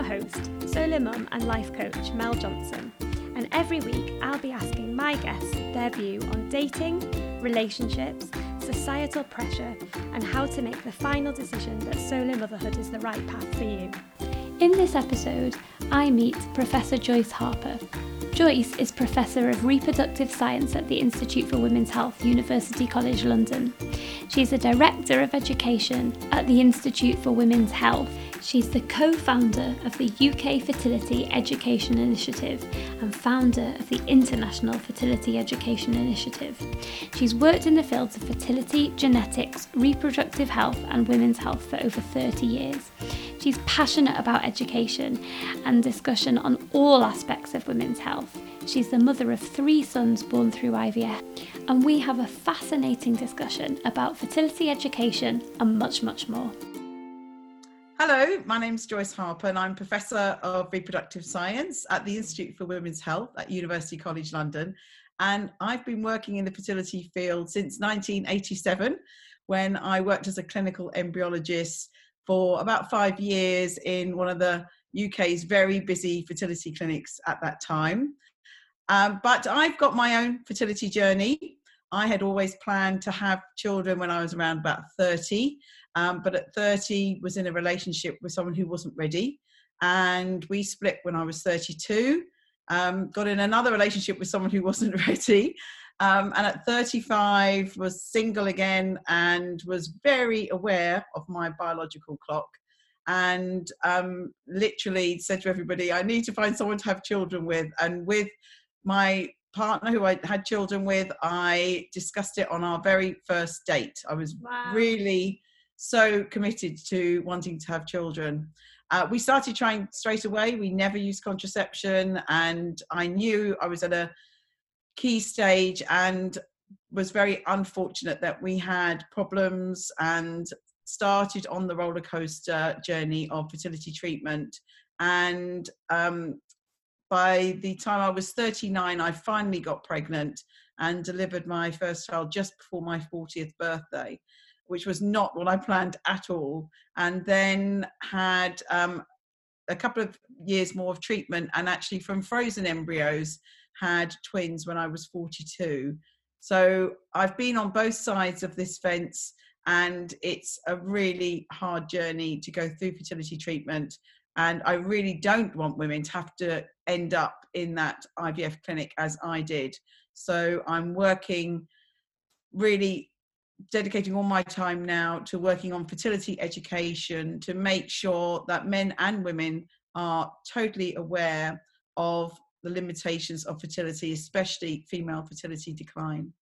your host, solo mum and life coach Mel Johnson, and every week I'll be asking my guests their view on dating, relationships, societal pressure, and how to make the final decision that solo motherhood is the right path for you. In this episode, I meet Professor Joyce Harper, Joyce is Professor of Reproductive Science at the Institute for Women's Health, University College London. She's a Director of Education at the Institute for Women's Health. She's the co founder of the UK Fertility Education Initiative and founder of the International Fertility Education Initiative. She's worked in the fields of fertility, genetics, reproductive health, and women's health for over 30 years. She's passionate about education and discussion on all aspects of women's health. She's the mother of three sons born through IVF, and we have a fascinating discussion about fertility education and much, much more. Hello, my name is Joyce Harper, and I'm Professor of Reproductive Science at the Institute for Women's Health at University College London. And I've been working in the fertility field since 1987 when I worked as a clinical embryologist for about five years in one of the UK's very busy fertility clinics at that time. Um, but I've got my own fertility journey. I had always planned to have children when I was around about 30, um, but at 30 was in a relationship with someone who wasn't ready. And we split when I was 32. Um, got in another relationship with someone who wasn't ready um, and at 35 was single again and was very aware of my biological clock and um, literally said to everybody i need to find someone to have children with and with my partner who i had children with i discussed it on our very first date i was wow. really so committed to wanting to have children. Uh, we started trying straight away. We never used contraception and i knew i was at a key stage and was very unfortunate that we had problems and started on the roller coaster journey of fertility treatment. And um, by the time I was 39, I finally got pregnant and delivered my first child just before my 40th birthday, which was not what I planned at all. And then had um, a couple of years more of treatment, and actually from frozen embryos, had twins when I was 42. So I've been on both sides of this fence, and it's a really hard journey to go through fertility treatment. And I really don't want women to have to end up in that IVF clinic as I did. So I'm working really dedicating all my time now to working on fertility education to make sure that men and women are totally aware of the limitations of fertility, especially female fertility decline.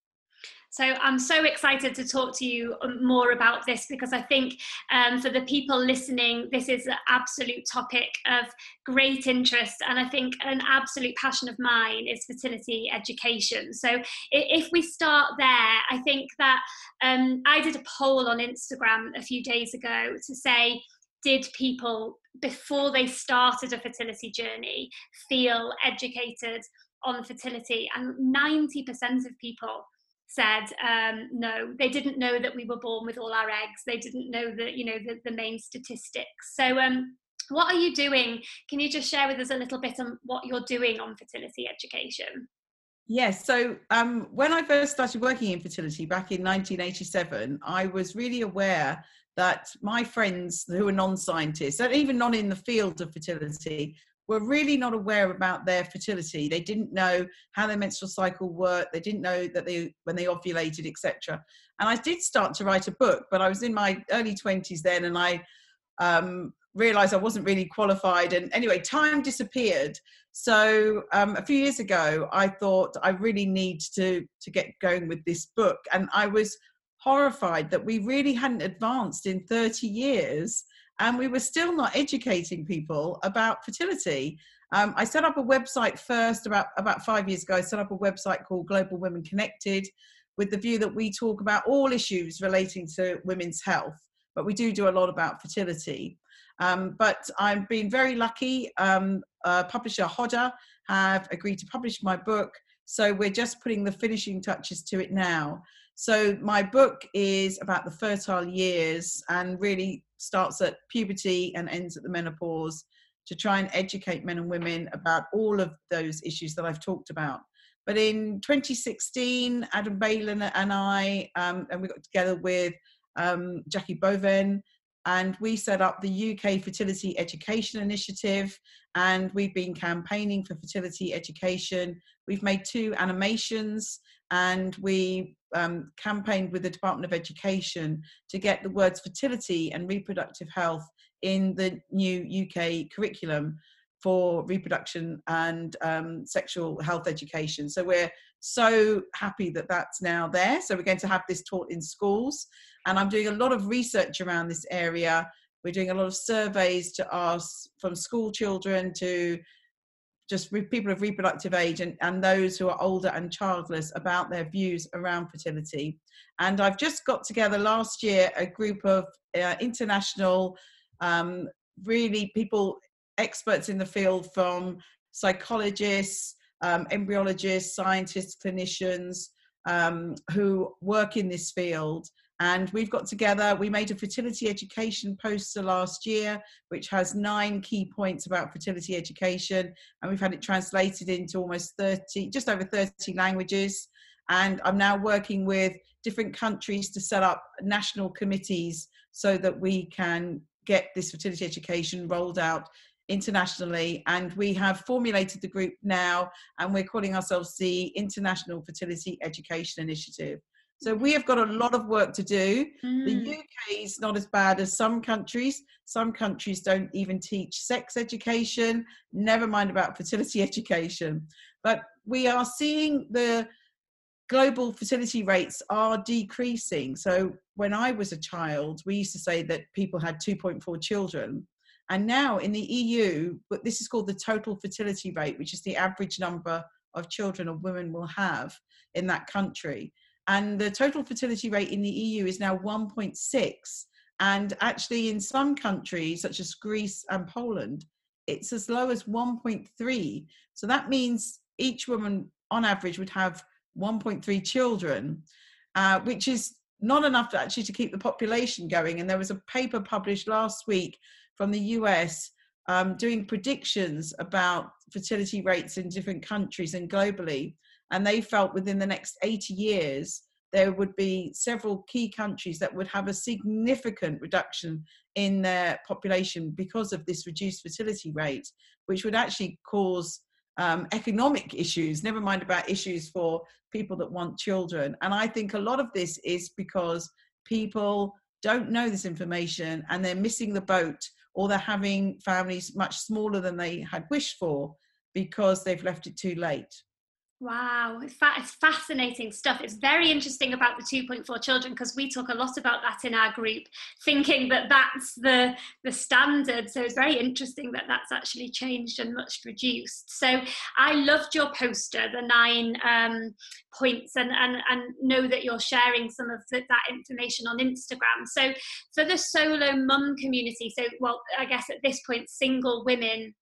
So I'm so excited to talk to you um, more about this because I think um, for the people listening, this is an absolute topic of great interest, and I think an absolute passion of mine is fertility education. So if we start there, I think that um, I did a poll on Instagram a few days ago to say did people before they started a fertility journey feel educated on fertility and 90% of people said um, no they didn't know that we were born with all our eggs. They didn't know that you know the, the main statistics. So um, what are you doing? Can you just share with us a little bit on what you're doing on fertility education? Yes. So um, when I first started working in fertility back in 1987, I was really aware that my friends who are non-scientists and even not in the field of fertility were really not aware about their fertility. They didn't know how their menstrual cycle worked. They didn't know that they when they ovulated etc and i did start to write a book but i was in my early 20s then and i um, realized i wasn't really qualified. And anyway time disappeared. So um, a few years ago i thought i really need to to get going with this book. And i was horrified that we really hadn't advanced in 30 years and we were still not educating people about fertility. Um, I set up a website first about, about five years ago. I set up a website called Global Women Connected with the view that we talk about all issues relating to women's health, but we do do a lot about fertility. Um, but I've been very lucky. Um, uh, publisher Hodder have agreed to publish my book. So we're just putting the finishing touches to it now. So my book is about the fertile years and really starts at puberty and ends at the menopause to try and educate men and women about all of those issues that I've talked about. But in 2016, Adam Balen and I, um, and we got together with um, Jackie Boivin, and we set up the UK Fertility Education Initiative. And we've been campaigning for fertility education. We've made two animations, and we um, campaigned with the Department of Education to get the words fertility and reproductive health in the new UK curriculum for reproduction and um, sexual health education. So we're so happy that that's now there. So we're going to have this taught in schools. And I'm doing a lot of research around this area. We're doing a lot of surveys to ask from school children to just with people of reproductive age and, and those who are older and childless about their views around fertility. And I've just got together last year a group of uh, international, um, really people, experts in the field from psychologists, um, embryologists, scientists, clinicians um, who work in this field and we've got together, we made a fertility education poster last year, which has nine key points about fertility education. And we've had it translated into almost 30, just over 30 languages. And I'm now working with different countries to set up national committees so that we can get this fertility education rolled out internationally and we have formulated the group now and we're calling ourselves the international fertility education initiative so we have got a lot of work to do. Mm. The UK is not as bad as some countries. Some countries don't even teach sex education, never mind about fertility education. But we are seeing the global fertility rates are decreasing. So when I was a child, we used to say that people had 2.4 children. And now in the EU, but this is called the total fertility rate, which is the average number of children a woman will have in that country and the total fertility rate in the EU is now 1.6. And actually, in some countries, such as Greece and Poland, it's as low as 1.3. So that means each woman, on average, would have 1.3 children, uh, which is not enough to actually to keep the population going. And there was a paper published last week from the US um, doing predictions about fertility rates in different countries and globally and they felt within the next 80 years there would be several key countries that would have a significant reduction in their population because of this reduced fertility rate, which would actually cause um, economic issues, never mind about issues for people that want children. And I think a lot of this is because people don't know this information and they're missing the boat or they're having families much smaller than they had wished for because they've left it too late. Wow, it's, fa- it's fascinating stuff. It's very interesting about the 2.4 children because we talk a lot about that in our group, thinking that that's the the standard. So it's very interesting that that's actually changed and much reduced. So I loved your poster, the nine um, points, and, and and know that you're sharing some of the, that information on Instagram. So for the solo mum community, so well, I guess at this point, single women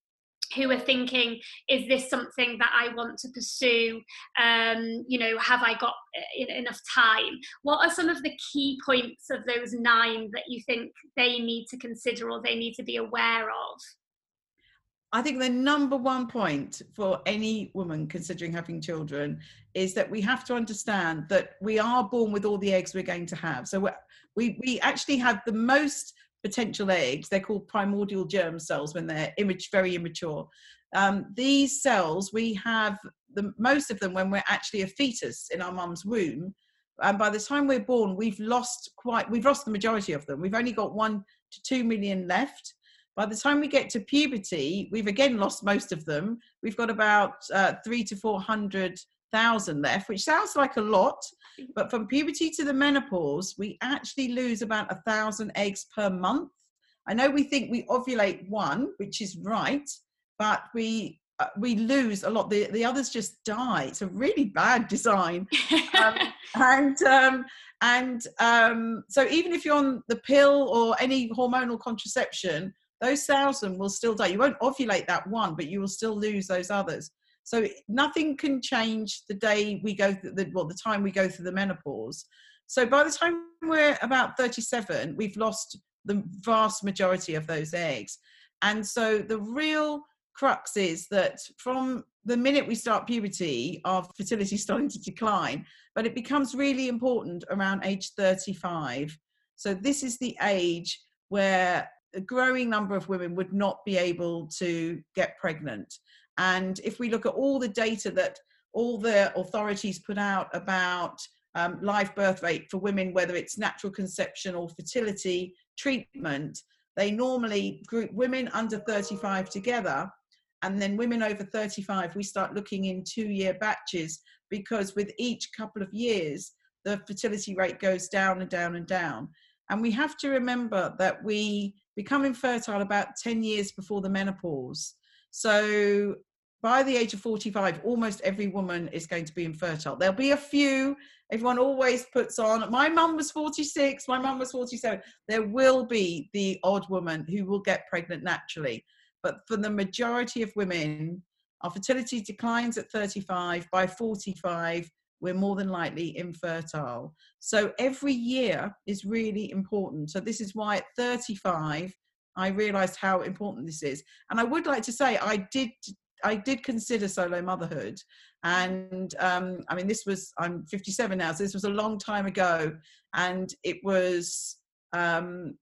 who are thinking is this something that i want to pursue? Um, you know have i got uh, enough time? What are some of the key points of those nine that you think they need to consider or they need to be aware of? I think the number one point for any woman considering having children is that we have to understand that we are born with all the eggs we're going to have. So we we actually have the most potential eggs. They're called primordial germ cells when they're image, very immature. Um, these cells, we have the most of them when we're actually a fetus in our mum's womb. And by the time we're born, we've lost quite, we've lost the majority of them. We've only got one to two million left. By the time we get to puberty, we've again lost most of them. We've got about uh, three to 400 thousand left, which sounds like a lot, but from puberty to the menopause, we actually lose about a thousand eggs per month. I know we think we ovulate one, which is right, but we uh, we lose a lot. The the others just die. It's a really bad design, um, and um, and um, so even if you're on the pill or any hormonal contraception, those thousand will still die. You won't ovulate that one, but you will still lose those others. So nothing can change the day we go through the well, the time we go through the menopause. So by the time we're about 37, we've lost the vast majority of those eggs. And so the real crux is that from the minute we start puberty, our fertility is starting to decline, but it becomes really important around age 35. So this is the age where a growing number of women would not be able to get pregnant. And if we look at all the data that all the authorities put out about um, live birth rate for women, whether it's natural conception or fertility treatment, they normally group women under 35 together. And then women over 35, we start looking in two year batches because with each couple of years, the fertility rate goes down and down and down. And we have to remember that we become infertile about 10 years before the menopause. So by the age of 45, almost every woman is going to be infertile. There'll be a few, everyone always puts on, my mum was 46, my mum was 47. There will be the odd woman who will get pregnant naturally. But for the majority of women, our fertility declines at 35. By 45, we're more than likely infertile. So every year is really important. So this is why at 35, I realized how important this is. And I would like to say I did I did consider solo motherhood. And um, I mean, this was, I'm 57 now, so this was a long time ago. And it was um,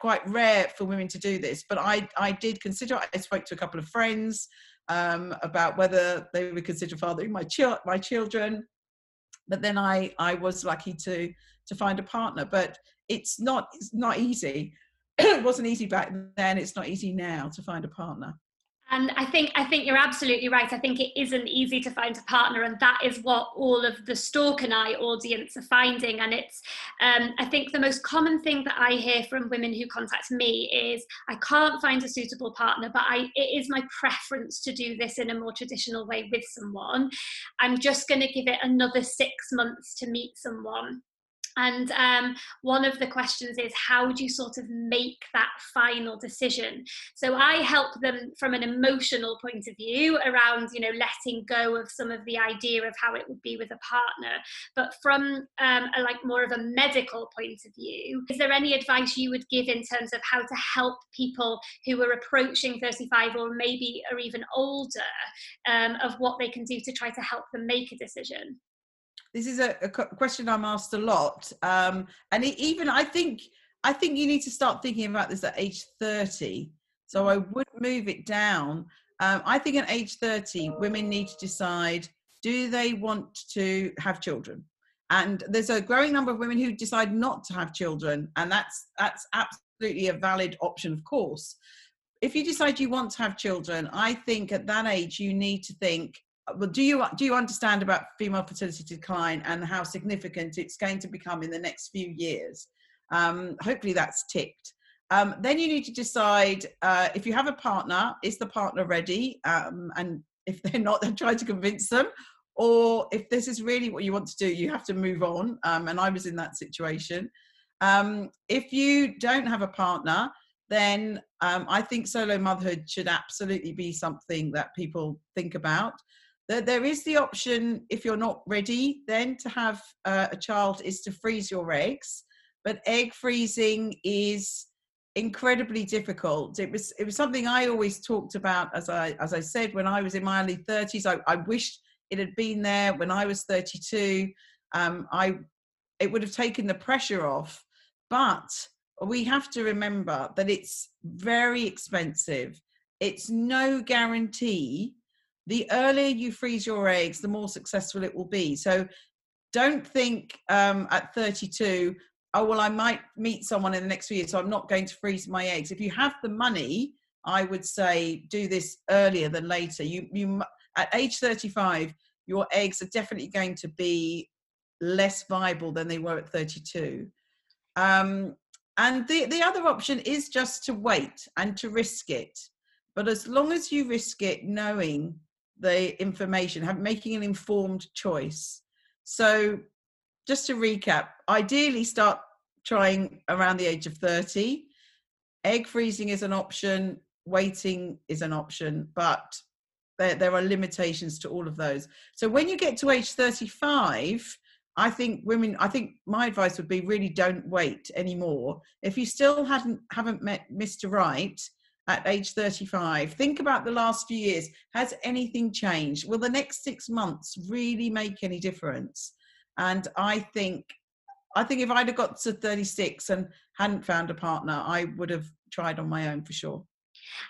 quite rare for women to do this. But I, I did consider, I spoke to a couple of friends um, about whether they would consider fathering my, my children. But then I, I was lucky to, to find a partner. But it's not, it's not easy. it wasn't easy back then. It's not easy now to find a partner and i think i think you're absolutely right. I think it isn't easy to find a partner and that is what all of the Stork and I audience are finding. And it's um, i think the most common thing that i hear from women who contact me is i can't find a suitable partner but i it is my preference to do this in a more traditional way with someone. I'm just going to give it another six months to meet someone and um, one of the questions is how do you sort of make that final decision? So I help them from an emotional point of view around, you know, letting go of some of the idea of how it would be with a partner. But from um, a, like more of a medical point of view, is there any advice you would give in terms of how to help people who are approaching 35 or maybe are even older um, of what they can do to try to help them make a decision? This is a, a question I'm asked a lot, um, and it, even I think I think you need to start thinking about this at age 30. So I would move it down. Um, I think at age 30, women need to decide: do they want to have children? And there's a growing number of women who decide not to have children, and that's that's absolutely a valid option, of course. If you decide you want to have children, I think at that age you need to think well, do you do you understand about female fertility decline and how significant it's going to become in the next few years? Um, hopefully, that's ticked. Um, then you need to decide uh, if you have a partner, is the partner ready? Um, and if they're not, then try to convince them. Or if this is really what you want to do, you have to move on. Um, and I was in that situation. Um, if you don't have a partner, then um, I think solo motherhood should absolutely be something that people think about there is the option if you're not ready then to have uh, a child is to freeze your eggs but egg freezing is incredibly difficult. It was it was something i always talked about as i as i said when i was in my early 30s i, I wished it had been there when i was 32 um, i it would have taken the pressure off but we have to remember that it's very expensive. It's no guarantee the earlier you freeze your eggs, the more successful it will be. So don't think um, at 32, oh, well, I might meet someone in the next few years, so I'm not going to freeze my eggs. If you have the money, I would say do this earlier than later. You, you, at age 35, your eggs are definitely going to be less viable than they were at 32. Um, and the, the other option is just to wait and to risk it. But as long as you risk it knowing the information, have, making an informed choice. So, just to recap, ideally start trying around the age of 30. Egg freezing is an option, waiting is an option, but there, there are limitations to all of those. So when you get to age 35, I think women, I think my advice would be really don't wait anymore. If you still hadn't haven't met Mr. Right at age 35, think about the last few years. Has anything changed? Will the next six months really make any difference? And I think I think if I'd have got to 36 and hadn't found a partner, I would have tried on my own for sure.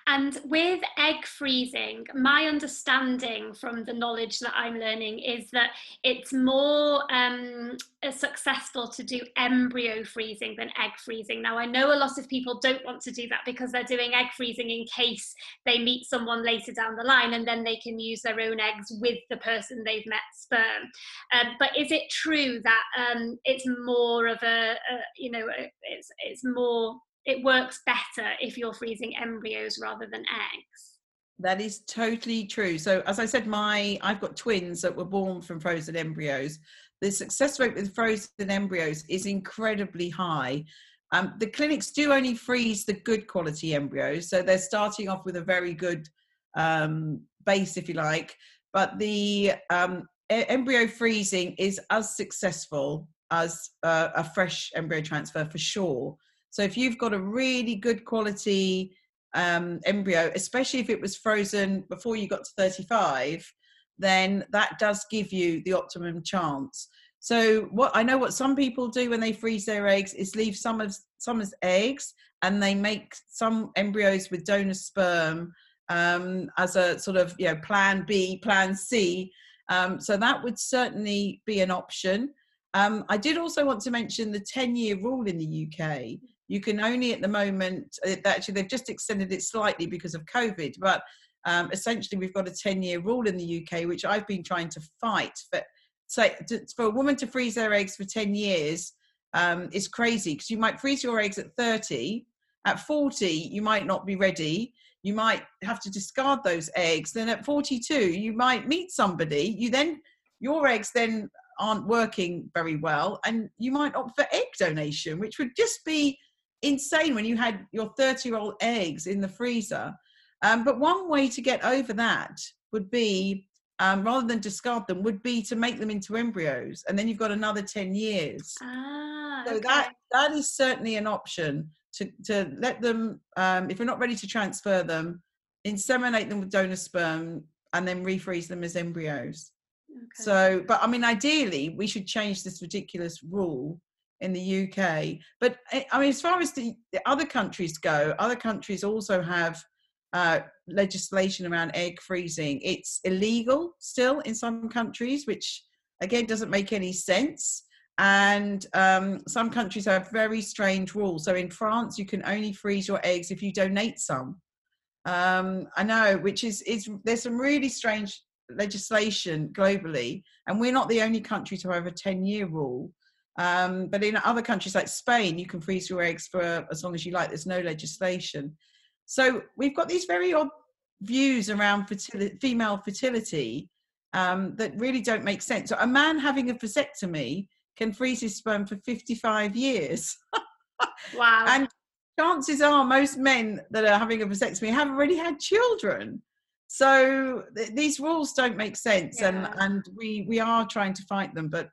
And with egg freezing, my understanding from the knowledge that I'm learning is that it's more um, successful to do embryo freezing than egg freezing. Now, I know a lot of people don't want to do that because they're doing egg freezing in case they meet someone later down the line and then they can use their own eggs with the person they've met sperm. Um, but is it true that um, it's more of a, a you know, it's, it's more it works better if you're freezing embryos rather than eggs. That is totally true. So as I said, my I've got twins that were born from frozen embryos. The success rate with frozen embryos is incredibly high. Um, the clinics do only freeze the good quality embryos, so they're starting off with a very good um, base, if you like. But the um, embryo freezing is as successful as uh, a fresh embryo transfer for sure. So if you've got a really good quality um, embryo, especially if it was frozen before you got to 35, then that does give you the optimum chance. So what I know what some people do when they freeze their eggs is leave some of some as eggs and they make some embryos with donor sperm um, as a sort of you know plan B, plan C. Um, so that would certainly be an option. Um, I did also want to mention the 10 year rule in the UK you can only at the moment actually they've just extended it slightly because of covid but um, essentially we've got a 10 year rule in the uk which i've been trying to fight but so for a woman to freeze their eggs for 10 years um, is crazy because you might freeze your eggs at 30 at 40 you might not be ready you might have to discard those eggs then at 42 you might meet somebody you then your eggs then aren't working very well and you might opt for egg donation which would just be insane when you had your 30 year old eggs in the freezer. Um, but one way to get over that would be, um, rather than discard them, would be to make them into embryos, and then you've got another 10 years. Ah, so that that is certainly an option to to let them, um, if you're not ready to transfer them, inseminate them with donor sperm and then refreeze them as embryos. Okay. So, but I mean, ideally, we should change this ridiculous rule in the UK. But eh, I mean, as far as the, the other countries go, other countries also have uh, legislation around egg freezing. It's illegal still in some countries, which again doesn't make any sense. And um, some countries have very strange rules. So in France, you can only freeze your eggs if you donate some. Um, I know, which is is there's some really strange legislation globally, and we're not the only country to have a 10 year rule. Um, but in other countries like Spain, you can freeze your eggs for as long as you like. There's no legislation. So we've got these very odd views around fertility, female fertility um, that really don't make sense. So a man having a vasectomy can freeze his sperm for 55 years. wow. And chances are most men that are having a vasectomy have already had children. So th- these rules don't make sense, yeah. and and we we are trying to fight them, but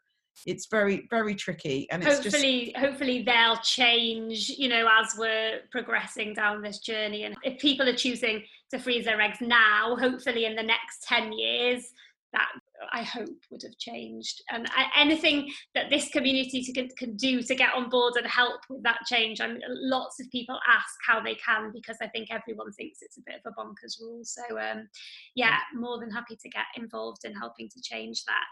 it's very very tricky and hopefully just... hopefully they'll change you know as we're progressing down this journey. And if people are choosing to freeze their eggs now hopefully in the next 10 years that I hope would have changed. And anything that this community to, can do to get on board and help with that change, I'm, lots of people ask how they can because I think everyone thinks it's a bit of a bonkers rule. So um, yeah, more than happy to get involved in helping to change that.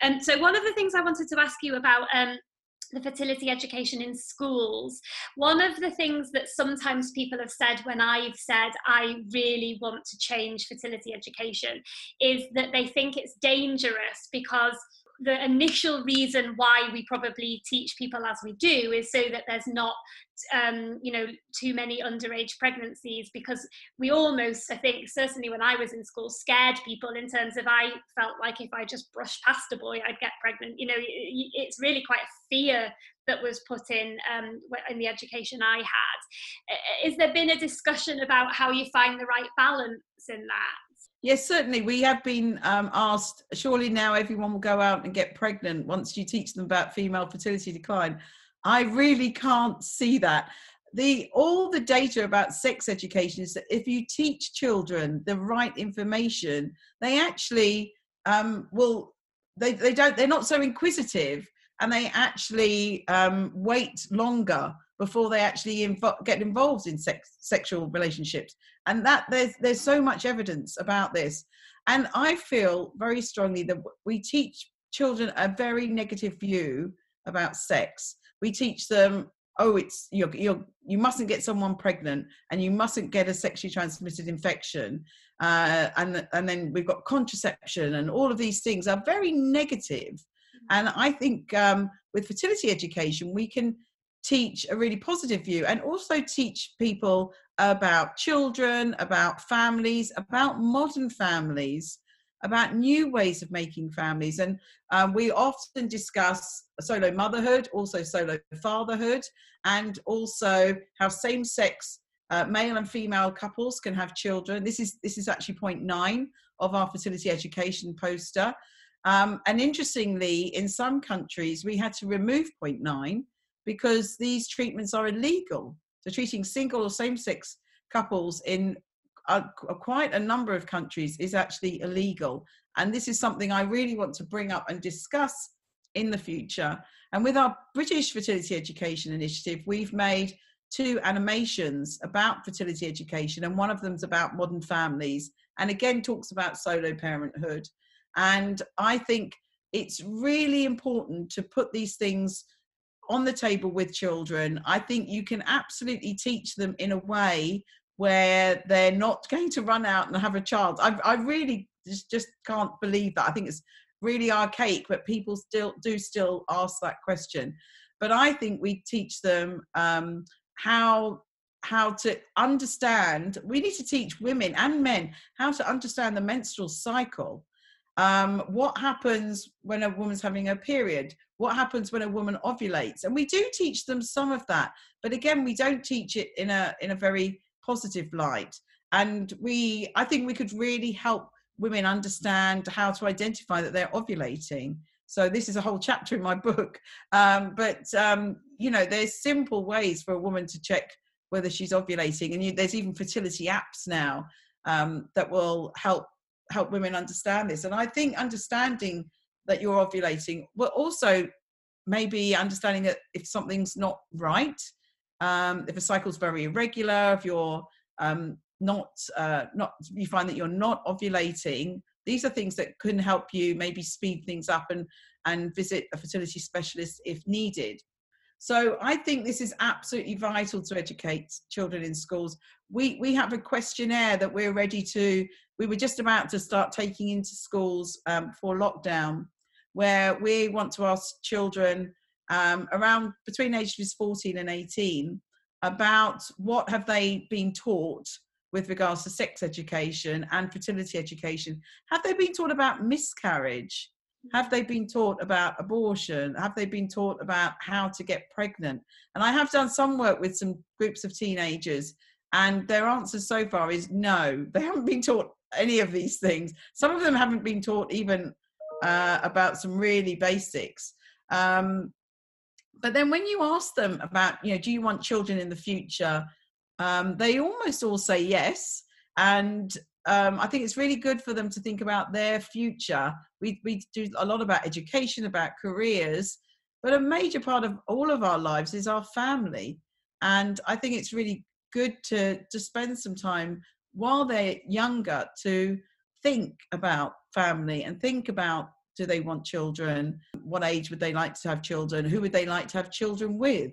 And um, so one of the things I wanted to ask you about um, the fertility education in schools. One of the things that sometimes people have said when I've said I really want to change fertility education is that they think it's dangerous because the initial reason why we probably teach people as we do is so that there's not um, you know too many underage pregnancies because we almost i think certainly when i was in school scared people in terms of i felt like if i just brushed past a boy i'd get pregnant. You know it's really quite a fear that was put in um, in the education i had. Is there been a discussion about how you find the right balance in that Yes, certainly. We have been um, asked, surely now everyone will go out and get pregnant once you teach them about female fertility decline. I really can't see that. The all the data about sex education is that if you teach children the right information, they actually um, will they, they don't they're not so inquisitive and they actually um, wait longer before they actually invo- get involved in sex, sexual relationships. And that there's there's so much evidence about this. And i feel very strongly that we teach children a very negative view about sex. We teach them oh it's you're, you're you mustn't get someone pregnant and you mustn't get a sexually transmitted infection. Uh, and and then we've got contraception and all of these things are very negative. Mm-hmm. and i think um, with fertility education we can teach a really positive view and also teach people about children, about families, about modern families, about new ways of making families. And um, we often discuss solo motherhood, also solo fatherhood, and also how same sex uh, male and female couples can have children. This is this is actually point nine of our fertility education poster. Um, and interestingly, in some countries, we had to remove point nine because these treatments are illegal. So treating single or same-sex couples in a, a, quite a number of countries is actually illegal. And this is something I really want to bring up and discuss in the future. And with our British Fertility Education Initiative, we've made two animations about fertility education, and one of them's about modern families, and again talks about solo parenthood. And I think it's really important to put these things on the table with children, I think you can absolutely teach them in a way where they're not going to run out and have a child. I, I really just, just can't believe that. I think it's really archaic, but people still do still ask that question. But I think we teach them um, how how to understand. We need to teach women and men how to understand the menstrual cycle. Um, what happens when a woman's having a period? what happens when a woman ovulates? And we do teach them some of that but again we don't teach it in a in a very positive light. And we i think we could really help women understand how to identify that they're ovulating. So this is a whole chapter in my book. Um, but um, you know there's simple ways for a woman to check whether she's ovulating. And you, there's even fertility apps now um, that will help help women understand this and i think understanding that you're ovulating, but also maybe understanding that if something's not right, um, if a cycle's very irregular, if you're um, not uh, not you find that you're not ovulating, these are things that can help you maybe speed things up and and visit a fertility specialist if needed. So I think this is absolutely vital to educate children in schools. We we have a questionnaire that we're ready to. We were just about to start taking into schools um, for lockdown, where we want to ask children um, around between ages 14 and 18 about what have they been taught with regards to sex education and fertility education have they been taught about miscarriage have they been taught about abortion have they been taught about how to get pregnant and i have done some work with some groups of teenagers and their answer so far is no they haven't been taught any of these things some of them haven't been taught even uh, about some really basics. Um, but then when you ask them about, you know, do you want children in the future? Um, they almost all say yes. And um, I think it's really good for them to think about their future. We, we do a lot about education, about careers, but a major part of all of our lives is our family. And I think it's really good to, to spend some time while they're younger to think about family and think about do they want children what age would they like to have children who would they like to have children with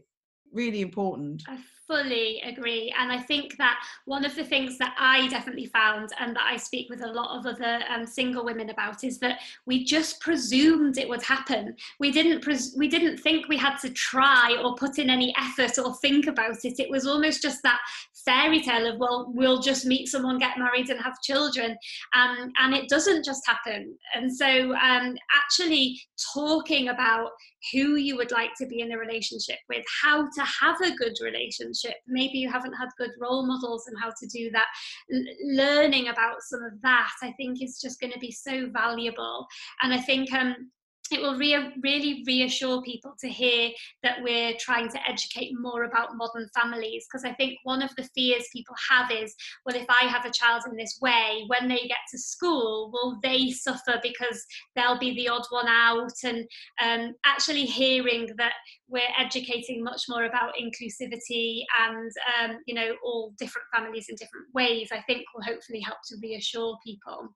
really important I fully agree. And I think that one of the things that I definitely found and that I speak with a lot of other um, single women about is that we just presumed it would happen. We didn't pres- we didn't think we had to try or put in any effort or think about it. It was almost just that fairy tale of well, we'll just meet someone, get married, and have children. Um, and it doesn't just happen. And so um, actually talking about who you would like to be in a relationship with, how to have a good relationship. Maybe you haven't had good role models and how to do that. L- learning about some of that, I think, is just going to be so valuable. And I think um, it will re- really reassure people to hear that we're trying to educate more about modern families because I think one of the fears people have is well if I have a child in this way when they get to school will they suffer because they'll be the odd one out and um, actually hearing that we're educating much more about inclusivity and um, you know all different families in different ways I think will hopefully help to reassure people.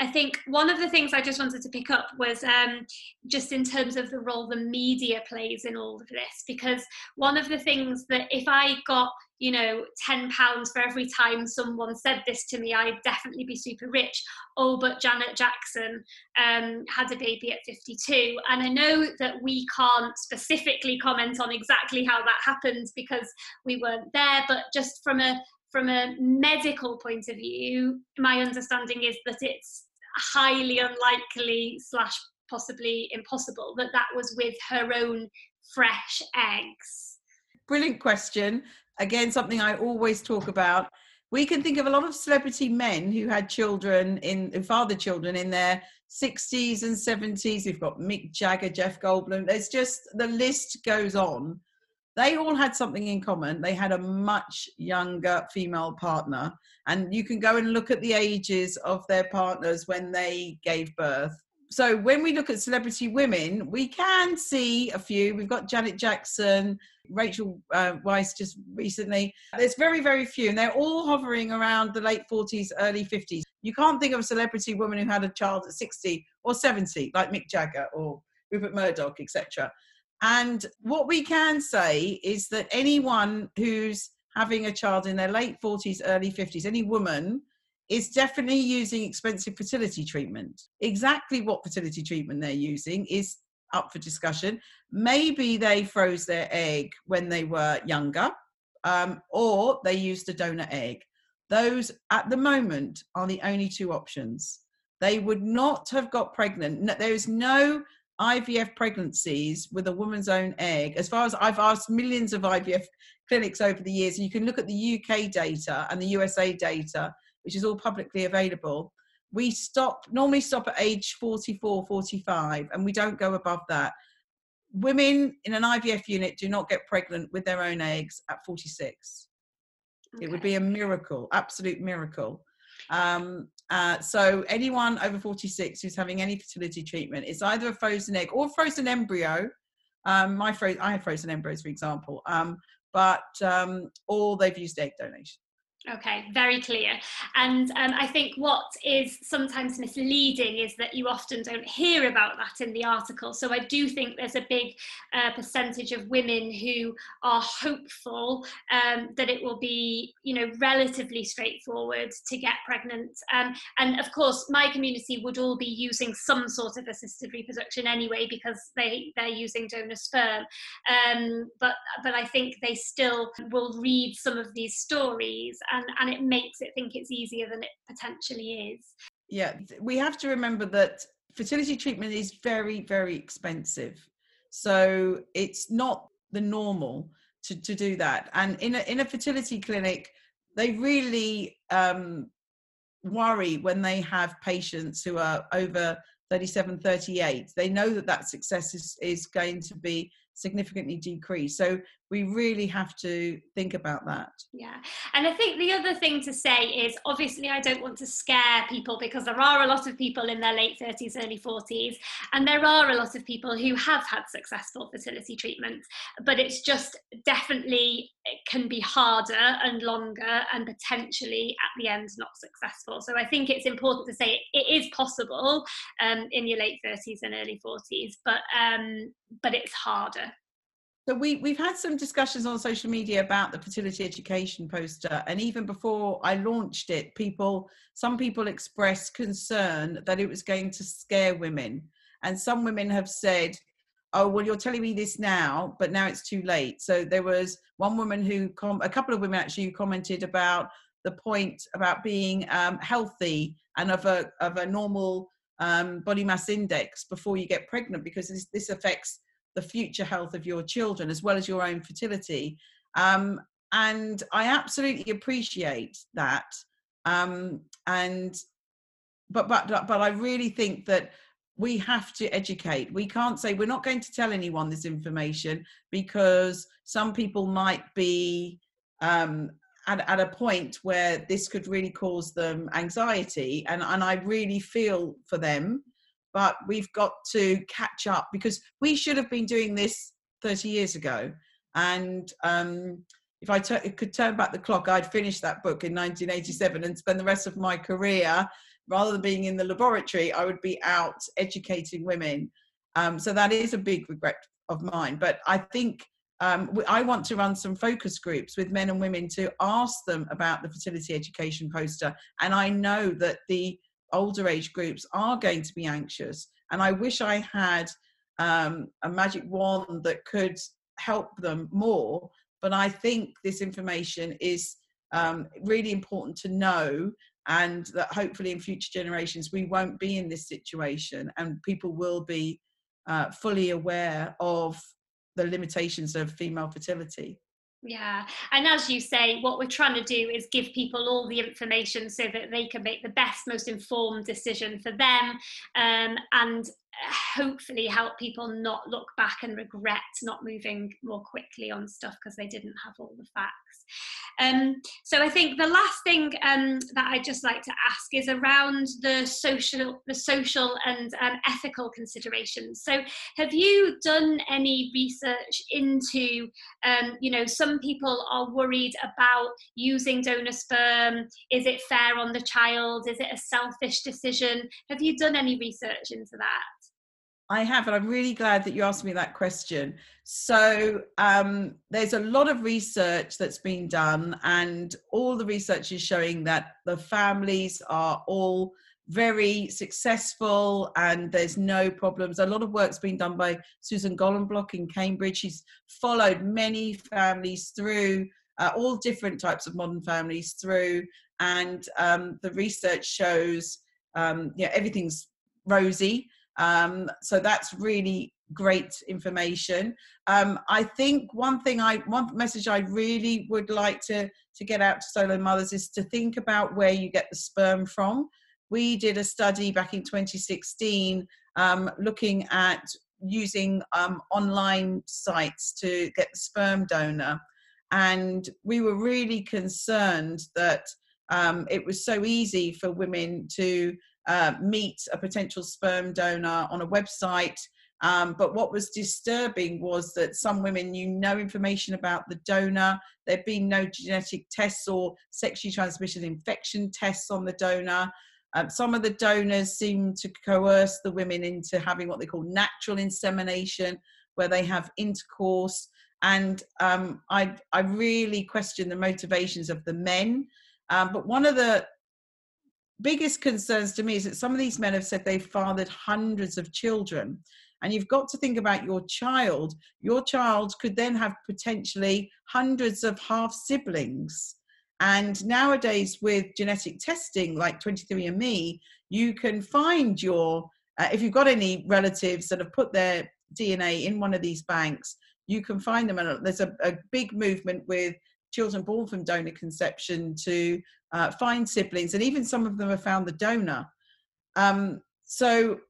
I think one of the things I just wanted to pick up was um, just in terms of the role the media plays in all of this, because one of the things that if I got you know, £10 for every time someone said this to me, I'd definitely be super rich. Oh, but Janet Jackson um, had a baby at 52. And I know that we can't specifically comment on exactly how that happened because we weren't there, but just from a from a medical point of view, my understanding is that it's highly unlikely slash possibly impossible that that was with her own fresh eggs. Brilliant question. Again, something I always talk about. We can think of a lot of celebrity men who had children in, who fathered children in their 60s and 70s. We've got Mick Jagger, Jeff Goldblum. There's just the list goes on they all had something in common. They had a much younger female partner. And you can go and look at the ages of their partners when they gave birth. So when we look at celebrity women, we can see a few. We've got Janet Jackson, Rachel uh, just recently. There's very, very few, and they're all hovering around the late 40s, early 50s. You can't think of a celebrity woman who had a child at 60 or 70, like Mick Jagger or Rupert Murdoch, etc. And what we can say is that anyone who's having a child in their late 40s, early 50s, any woman, is definitely using expensive fertility treatment. Exactly what fertility treatment they're using is up for discussion. Maybe they froze their egg when they were younger, um, or they used a donor egg. Those at the moment are the only two options. They would not have got pregnant. There is no IVF pregnancies with a woman's own egg, as far as I've asked millions of IVF clinics over the years, and you can look at the UK data and the USA data, which is all publicly available. We stop normally stop at age 44, 45, and we don't go above that. Women in an IVF unit do not get pregnant with their own eggs at 46. Okay. It would be a miracle, absolute miracle. Um, uh, so anyone over 46 who's having any fertility treatment, it's either a frozen egg or frozen embryo. Um, my fro- I had frozen embryos, for example, um, but um, or they've used egg donation. Okay, very clear. And um, I think what is sometimes misleading is that you often don't hear about that in the article. So I do think there's a big uh, percentage of women who are hopeful um, that it will be, you know, relatively straightforward to get pregnant. Um, and of course, my community would all be using some sort of assisted reproduction anyway because they they're using donor sperm. Um, but but I think they still will read some of these stories and, and it makes it think it's easier than it potentially is. Yeah, we have to remember that fertility treatment is very, very expensive. So it's not the normal to, to do that. And in a, in a fertility clinic, they really um, worry when they have patients who are over 37, 38. They know that that success is, is going to be significantly decreased. So we really have to think about that. Yeah. And I think the other thing to say is obviously, I don't want to scare people because there are a lot of people in their late 30s, early 40s, and there are a lot of people who have had successful fertility treatments, but it's just definitely it can be harder and longer and potentially at the end not successful. So I think it's important to say it, it is possible um, in your late 30s and early 40s, but um, but it's harder. So we we've had some discussions on social media about the fertility education poster, and even before I launched it, people some people expressed concern that it was going to scare women, and some women have said, "Oh, well, you're telling me this now, but now it's too late." So there was one woman who, com- a couple of women actually, who commented about the point about being um, healthy and of a of a normal um, body mass index before you get pregnant because this, this, affects the future health of your children as well as your own fertility. Um, and I absolutely appreciate that. Um, and but but but I really think that we have to educate. We can't say we're not going to tell anyone this information because some people might be um, at, at a point where this could really cause them anxiety. And, and I really feel for them, but we've got to catch up because we should have been doing this 30 years ago. And um, if I t- could turn back the clock, I'd finish that book in 1987 and spend the rest of my career, rather than being in the laboratory, I would be out educating women. Um, so that is a big regret of mine. But I think um, I want to run some focus groups with men and women to ask them about the fertility education poster. And I know that the older age groups are going to be anxious. And I wish I had um, a magic wand that could help them more. But I think this information is um, really important to know, and that hopefully in future generations we won't be in this situation and people will be uh, fully aware of the limitations of female fertility. Yeah, and as you say, what we're trying to do is give people all the information so that they can make the best, most informed decision for them, um, and hopefully help people not look back and regret not moving more quickly on stuff because they didn't have all the facts. Um, so I think the last thing um, that I'd just like to ask is around the social, the social and um, ethical considerations. So have you done any research into, um, you know, some people are worried about using donor sperm. Is it fair on the child? Is it a selfish decision? Have you done any research into that? I have, and I'm really glad that you asked me that question. So, um, there's a lot of research that's been done, and all the research is showing that the families are all very successful and there's no problems. A lot of work's been done by Susan Golombok in Cambridge. She's followed many families through, uh, all different types of modern families through, and um, the research shows um, yeah, everything's rosy. Um, so that's really great information. Um, I think one thing I, one message I really would like to, to get out to solo mothers is to think about where you get the sperm from. We did a study back in 2016 um, looking at using um, online sites to get the sperm donor. And we were really concerned that um, it was so easy for women to uh, meet a potential sperm donor on a website. Um, but what was disturbing was that some women knew no information about the donor. There'd been no genetic tests or sexually transmitted infection tests on the donor. Um, some of the donors seemed to coerce the women into having what they call natural insemination, where they have intercourse. And um, I, I really question the motivations of the men. Um, but one of the biggest concerns to me is that some of these men have said they've fathered hundreds of children. And you've got to think about your child. Your child could then have potentially hundreds of half siblings. And nowadays, with genetic testing like 23andMe, you can find your, uh, if you've got any relatives that have put their DNA in one of these banks, you can find them. And there's a, a big movement with children born from donor conception to uh, find siblings, and even some of them have found the donor. Um, so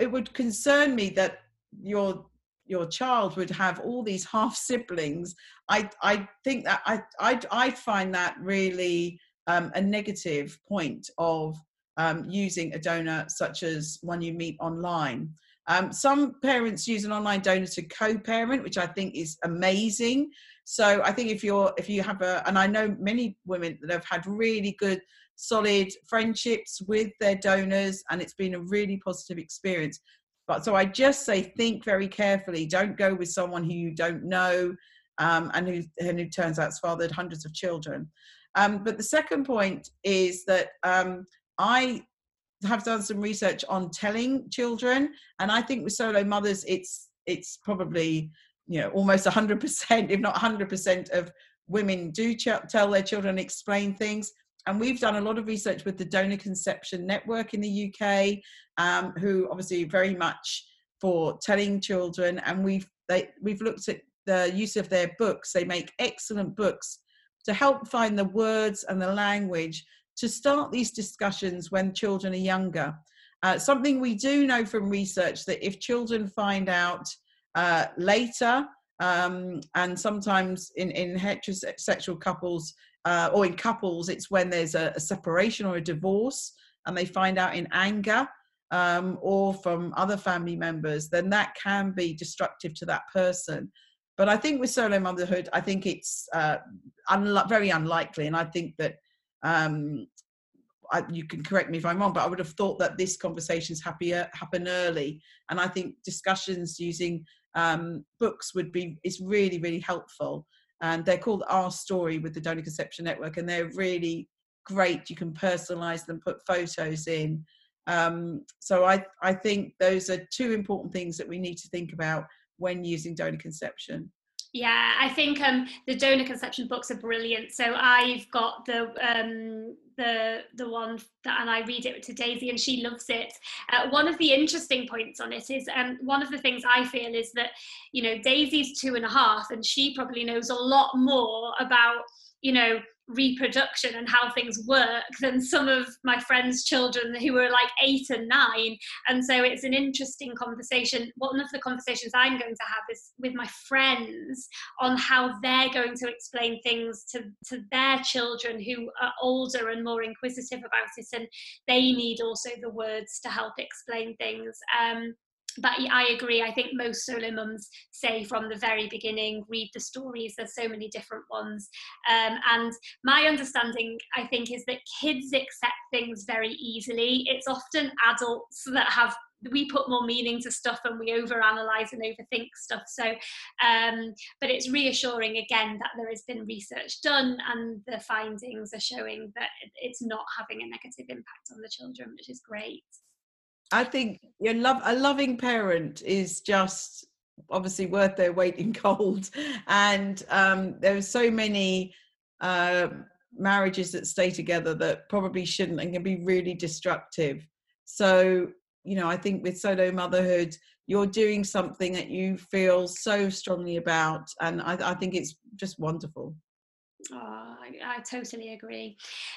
it would concern me that your your child would have all these half siblings. I I think that I I I find that really um, a negative point of um, using a donor such as one you meet online. Um, some parents use an online donor to co-parent, which I think is amazing. So I think if you're if you have a, and I know many women that have had really good, solid friendships with their donors, and it's been a really positive experience. But so I just say think very carefully. Don't go with someone who you don't know, um, and who and who turns out has fathered hundreds of children. Um, but the second point is that um, I have done some research on telling children, and I think with solo mothers, it's it's probably you know almost 100%, if not 100% of women do ch- tell their children, explain things. and we've done a lot of research with the Donor Conception Network in the UK, um, who obviously very much for telling children, and we've they, we've looked at the use of their books. They make excellent books to help find the words and the language to start these discussions when children are younger. Uh, something we do know from research that if children find out uh, later, um, and sometimes in, in heterosexual couples uh, or in couples, it's when there's a, a, separation or a divorce and they find out in anger um, or from other family members, then that can be destructive to that person. But I think with solo motherhood, I think it's uh, very unlikely. And I think that um, I, you can correct me if I'm wrong, but I would have thought that this conversations happier happen early, and I think discussions using um, books would be is really really helpful. And they're called Our Story with the Donor Conception Network, and they're really great. You can personalize them, put photos in. Um, so I I think those are two important things that we need to think about when using donor conception. Yeah, I think um, the donor conception books are brilliant. So I've got the um, the the one that, and I read it to Daisy, and she loves it. Uh, one of the interesting points on it is um, one of the things I feel is that you know Daisy's two and a half, and she probably knows a lot more about you know reproduction and how things work than some of my friends' children who were like eight and nine. And so it's an interesting conversation. One of the conversations I'm going to have is with my friends on how they're going to explain things to, to their children who are older and more inquisitive about it. And they need also the words to help explain things. Um, but I agree. I think most solo mums say from the very beginning, read the stories. There's so many different ones. Um, and my understanding, I think, is that kids accept things very easily. It's often adults that have we put more meaning to stuff and we overanalyze and overthink stuff. So, um, but it's reassuring again that there has been research done and the findings are showing that it's not having a negative impact on the children, which is great. I think your love a loving parent is just obviously worth their weight in gold, and um, there are so many uh, marriages that stay together that probably shouldn't and can be really destructive. So you know, I think with solo motherhood, you're doing something that you feel so strongly about, and I, I think it's just wonderful. Oh, I, I, totally agree.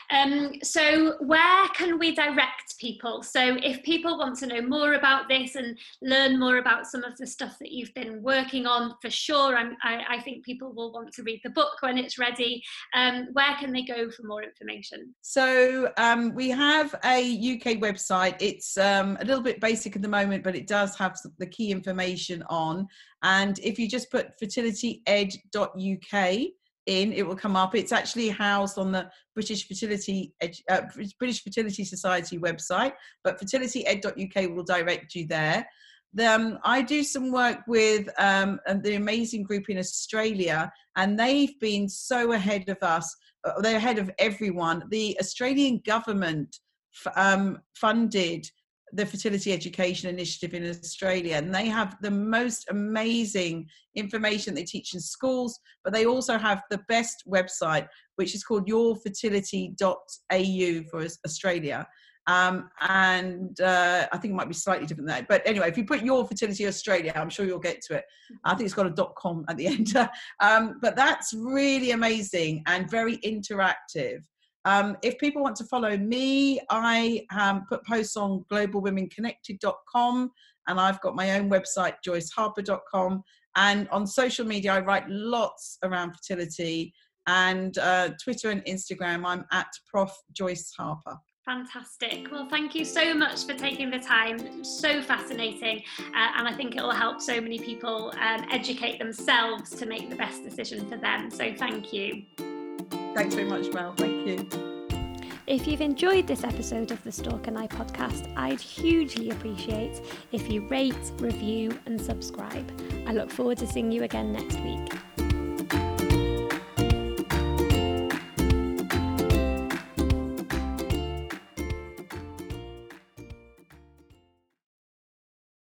Um, so, where can we direct people? So, if people want to know more about this and learn more about some of the stuff that you've been working on, for sure, I, I think people will want to read the book when it's ready. Um, where can they go for more information? So, um, we have a UK website. It's um, a little bit basic at the moment, but it does have the key information on. And if you just put fertilityed.uk, in, it will come up. It's actually housed on the British Fertility uh, British Fertility Society website, but fertilityed.uk will direct you there. Um, I do some work with um, the amazing group in Australia, and they've been so ahead of us. Uh, they're ahead of everyone. The Australian government um, funded the Fertility Education Initiative in Australia, and they have the most amazing information they teach in schools, but they also have the best website, which is called yourfertility.au for Australia. Um, and uh, I think it might be slightly different than that. But anyway, if you put Your Fertility Australia, I'm sure you'll get to it. I think it's got a dot com at the end. um, but that's really amazing and very interactive. Um, if people want to follow me, I um, put posts on globalwomenconnected.com and I've got my own website, joyceharper.com. And on social media, I write lots around fertility and uh, Twitter and Instagram, I'm at Prof. Joyce Harper. Fantastic. Well, thank you so much for taking the time. So fascinating. Uh, and I think it will help so many people um, educate themselves to make the best decision for them. So thank you. Thanks very much, Mel. Thank you. If you've enjoyed this episode of the Stork and I podcast, I'd hugely appreciate if you rate, review, and subscribe. I look forward to seeing you again next week.